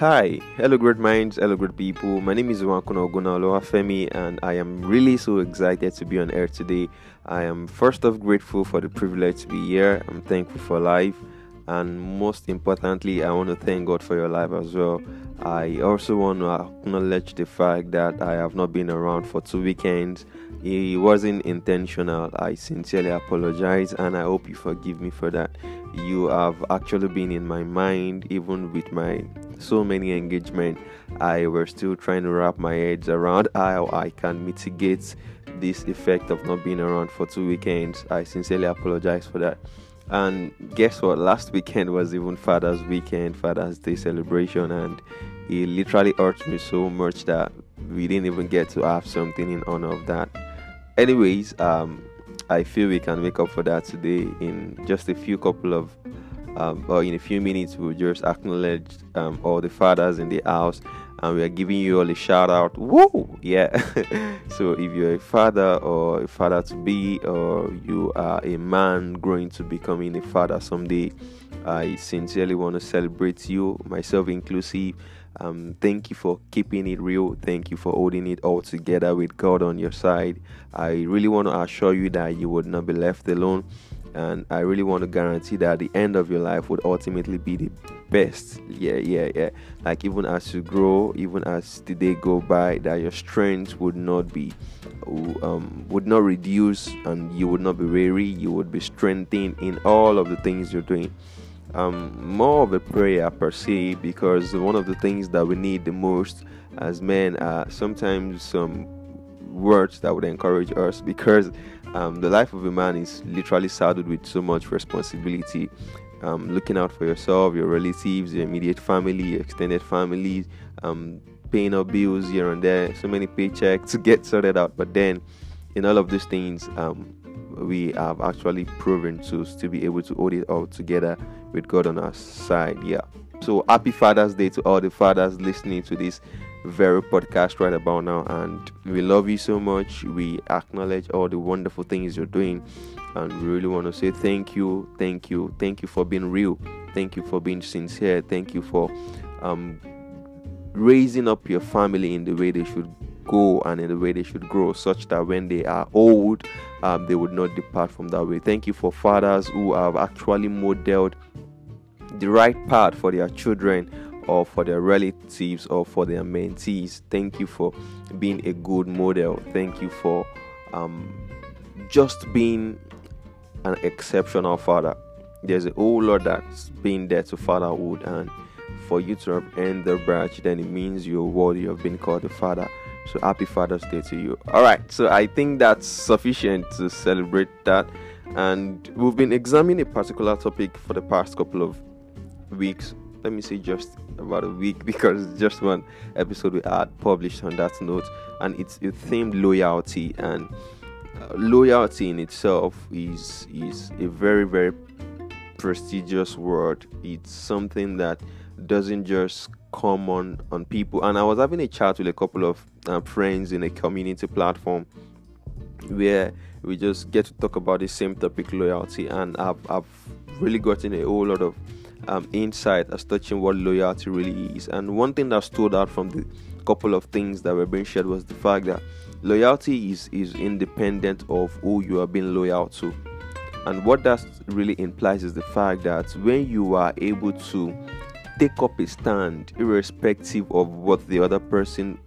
Hi, hello great minds, hello great people. My name is Wankuna Ogunaloa Femi and I am really so excited to be on air today. I am first off grateful for the privilege to be here. I'm thankful for life and most importantly, I want to thank God for your life as well. I also want to acknowledge the fact that I have not been around for two weekends. It wasn't intentional. I sincerely apologize and I hope you forgive me for that. You have actually been in my mind even with my so many engagement. I was still trying to wrap my heads around how i can mitigate this effect of not being around for two weekends. I sincerely apologize for that. And guess what? Last weekend was even father's weekend father's day celebration and it literally hurt me so much that we didn't even get to have something in honor of that. Anyways um i feel we can make up for that today in just a few couple of um, or in a few minutes we'll just acknowledge um, all the fathers in the house and we are giving you all a shout out. Whoa yeah. So if you're a father or a father to be or you are a man growing to becoming a father someday i sincerely want to celebrate you myself inclusive. Um, thank you for keeping it real. Thank you for holding it all together with God on your side. I really want to assure you that you would not be left alone and I really want to guarantee that the end of your life would ultimately be the best. Yeah, yeah, yeah. Like even as you grow, even as the day go by, that your strength would not be, um, would not reduce, and you would not be weary. You would be strengthened in all of the things you're doing. Um, more of a prayer per se, because one of the things that we need the most as men are sometimes some words that would encourage us because um, the life of a man is literally saddled with so much responsibility. Um, looking out for yourself, your relatives, your immediate family, your extended family, um, paying up bills here and there, so many paychecks to get sorted out. But then, in all of these things, um, we have actually proven to, to be able to hold it all together with God on our side. Yeah. So happy Father's Day to all the fathers listening to this very podcast right about now and we love you so much. We acknowledge all the wonderful things you're doing and we really want to say thank you thank you thank you for being real. Thank you for being sincere. Thank you for um, raising up your family in the way they should go and in the way they should grow such that when they are old um, they would not depart from that way. Thank you for fathers who have actually modeled the right path for their children or for their relatives or for their mentees. Thank you for being a good model. Thank you for um, just being an exceptional father. There's a whole lot that's been there to fatherhood, and for you to earned the badge, then it means you're worthy of being called a father. So happy Father's Day to you. All right, so I think that's sufficient to celebrate that. And we've been examining a particular topic for the past couple of weeks let me say just about a week because just one episode we had published on that note and it's it themed loyalty and uh, loyalty in itself is is a very very prestigious word. It's something that doesn't just come on on people. And i was having a chat with a couple of uh, friends in a community platform where we just get to talk about the same topic loyalty and i've, I've really gotten a whole lot of um, insight as touching what loyalty really is. And one thing that stood out from the couple of things that were being shared was the fact that loyalty is is independent of who you are being loyal to. And what that really implies is the fact that when you are able to take up a stand, irrespective of what the other person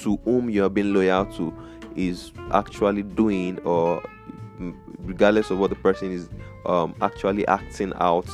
to whom you are being loyal to is actually doing, or regardless of what the person is um, actually acting out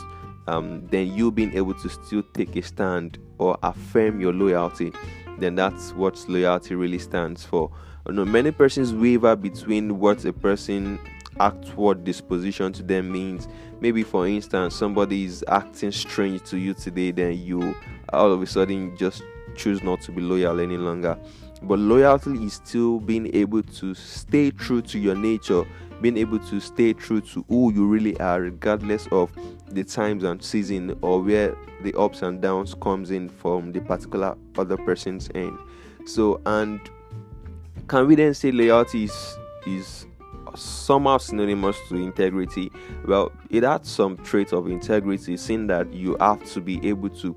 um, then you being able to still take a stand or affirm your loyalty, then that's what loyalty really stands for. You know, many persons waver between what a person outward disposition to them means. Maybe, for instance, somebody is acting strange to you today, then you all of a sudden just choose not to be loyal any longer. But loyalty is still being able to stay true to your nature, being able to stay true to who you really are, regardless of the times and season or where the ups and downs comes in from the particular other person's end. So, and can we then say loyalty is is somehow synonymous to integrity? Well, it has some traits of integrity, seeing that you have to be able to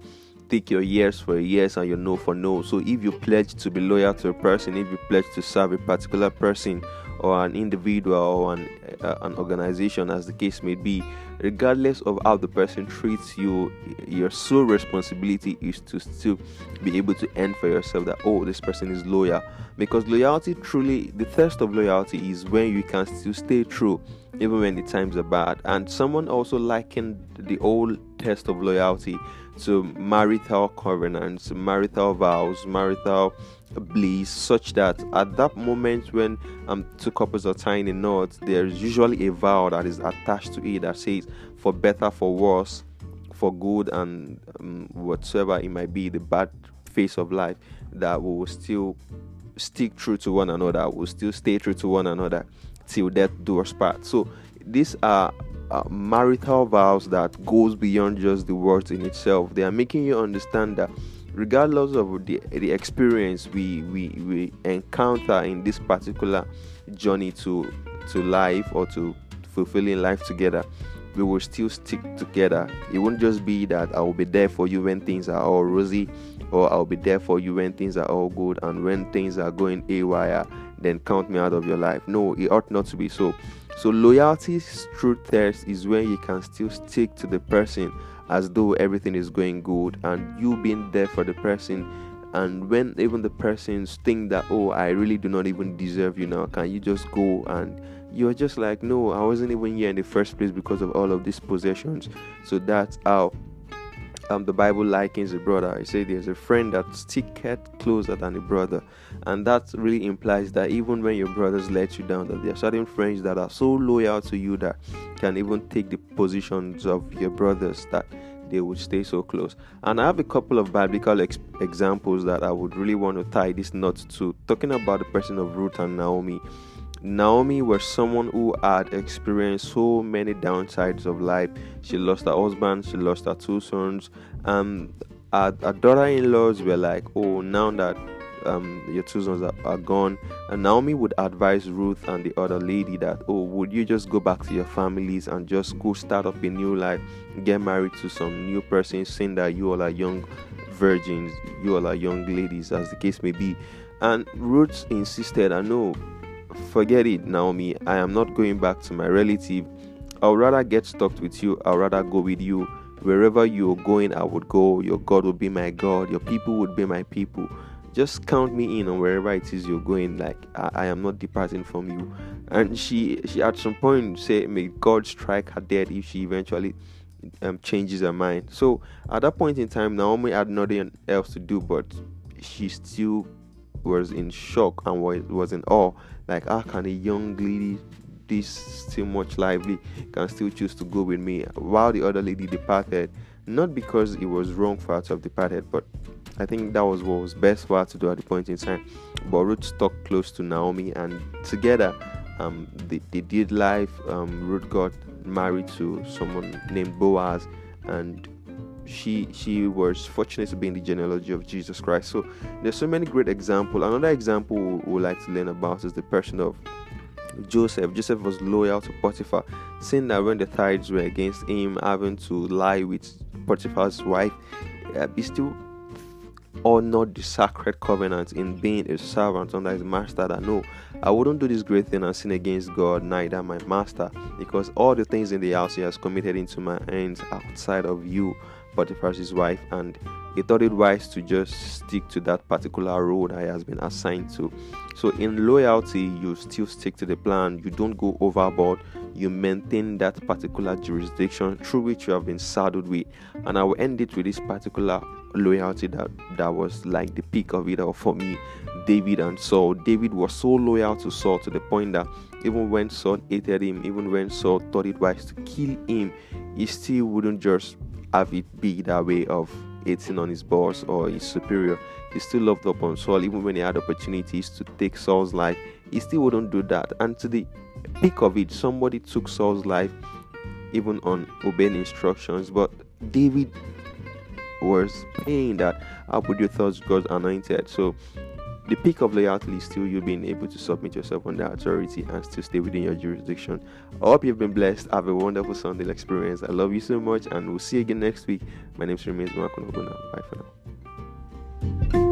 take your yes for yes and your no for no. So if you pledge to be loyal to a person, if you pledge to serve a particular person or an individual or an, uh, an organization, as the case may be, regardless of how the person treats you, your sole responsibility is to still be able to end for yourself that, oh, this person is loyal. Because loyalty truly, the thirst of loyalty is when you can still stay true even when the times are bad. And someone also likened the old test of loyalty to marital covenants, marital vows, marital bliss, such that at that moment when um, two couples are tying a knot, there's usually a vow that is attached to it that says, for better, for worse, for good, and um, whatsoever it might be, the bad phase of life, that we will still stick true to one another, we will still stay true to one another till death do us part. So these are uh, marital vows that goes beyond just the words in itself. They are making you understand that regardless of the, the experience we, we, we encounter in this particular journey to to life or to fulfilling life together we will still stick together. It won't just be that i will be there for you when things are all rosy or i'll be there for you when things are all good and when things are going awry then count me out of your life. No it ought not to be so. So loyalty's true test is when you can still stick to the person as though everything is going good and you being there for the person and when even the persons think that oh i really do not even deserve you now can you just go? And you're just like no i wasn't even here in the first place because of all of these possessions. So that's how um, the Bible likens a brother. I say there's a friend that sticketh closer than a brother, and that really implies that even when your brothers let you down, that there are certain friends that are so loyal to you that can even take the positions of your brothers that they would stay so close. And I have a couple of biblical ex- examples that I would really want to tie this knot to, talking about the person of Ruth and Naomi. Naomi was someone who had experienced so many downsides of life. She lost her husband, she lost her two sons, and her, her daughter-in-laws were like, "Oh, now that um, your two sons are, are, gone," and Naomi would advise Ruth and the other lady that, "Oh, would you just go back to your families and just go start up a new life, get married to some new person, saying that you all are young virgins, you all are young ladies, as the case may be." And Ruth insisted, "I know." Forget it, Naomi. I am not going back to my relative. I would rather get stuck with you. I would rather go with you. Wherever you're going, I would go. Your God would be my God. Your people would be my people. Just count me in on wherever it is you're going. Like I, I am not departing from you. And she, she at some point said "May God strike her dead if she eventually um, changes her mind." So at that point in time, Naomi had nothing else to do, but she still was in shock and was, was in awe. Like, how can a young lady this still much lively can still choose to go with me while the other lady departed? Not because it was wrong for her to have departed, but I think that was what was best for her to do at the point in time. But Ruth stuck close to Naomi, and together um, they, they did life. Um, Ruth got married to someone named Boaz, and she she was fortunate to be in the genealogy of Jesus Christ. So there's so many great examples. Another example we would like to learn about is the person of Joseph. Joseph was loyal to Potiphar, seeing that when the tithes were against him, having to lie with Potiphar's wife, uh, he still honored the sacred covenant in being a servant under his master. That no, I wouldn't do this great thing and sin against God, neither my master, because all the things in the house he has committed into my hands outside of you. Potiphar's wife, and he thought it wise to just stick to that particular road I has been assigned to. So, in loyalty, you still stick to the plan, you don't go overboard, you maintain that particular jurisdiction through which you have been saddled with. And I will end it with this particular loyalty that, that was like the peak of it all for me David and Saul. David was so loyal to Saul to the point that even when Saul hated him, even when Saul thought it wise to kill him, he still wouldn't just have it be that way of hating on his boss or his superior. He still loved upon Saul, even when he had opportunities to take Saul's life. He still wouldn't do that. And to the peak of it, somebody took Saul's life, even on obeying instructions. But David was paying that up with your thoughts God's anointed. So the peak of loyalty is still you being able to submit yourself under authority and still stay within your jurisdiction. I hope you've been blessed. Have a wonderful Sunday experience. I love you so much, and we'll see you again next week. My name is Remains Makunoguna. Bye for now.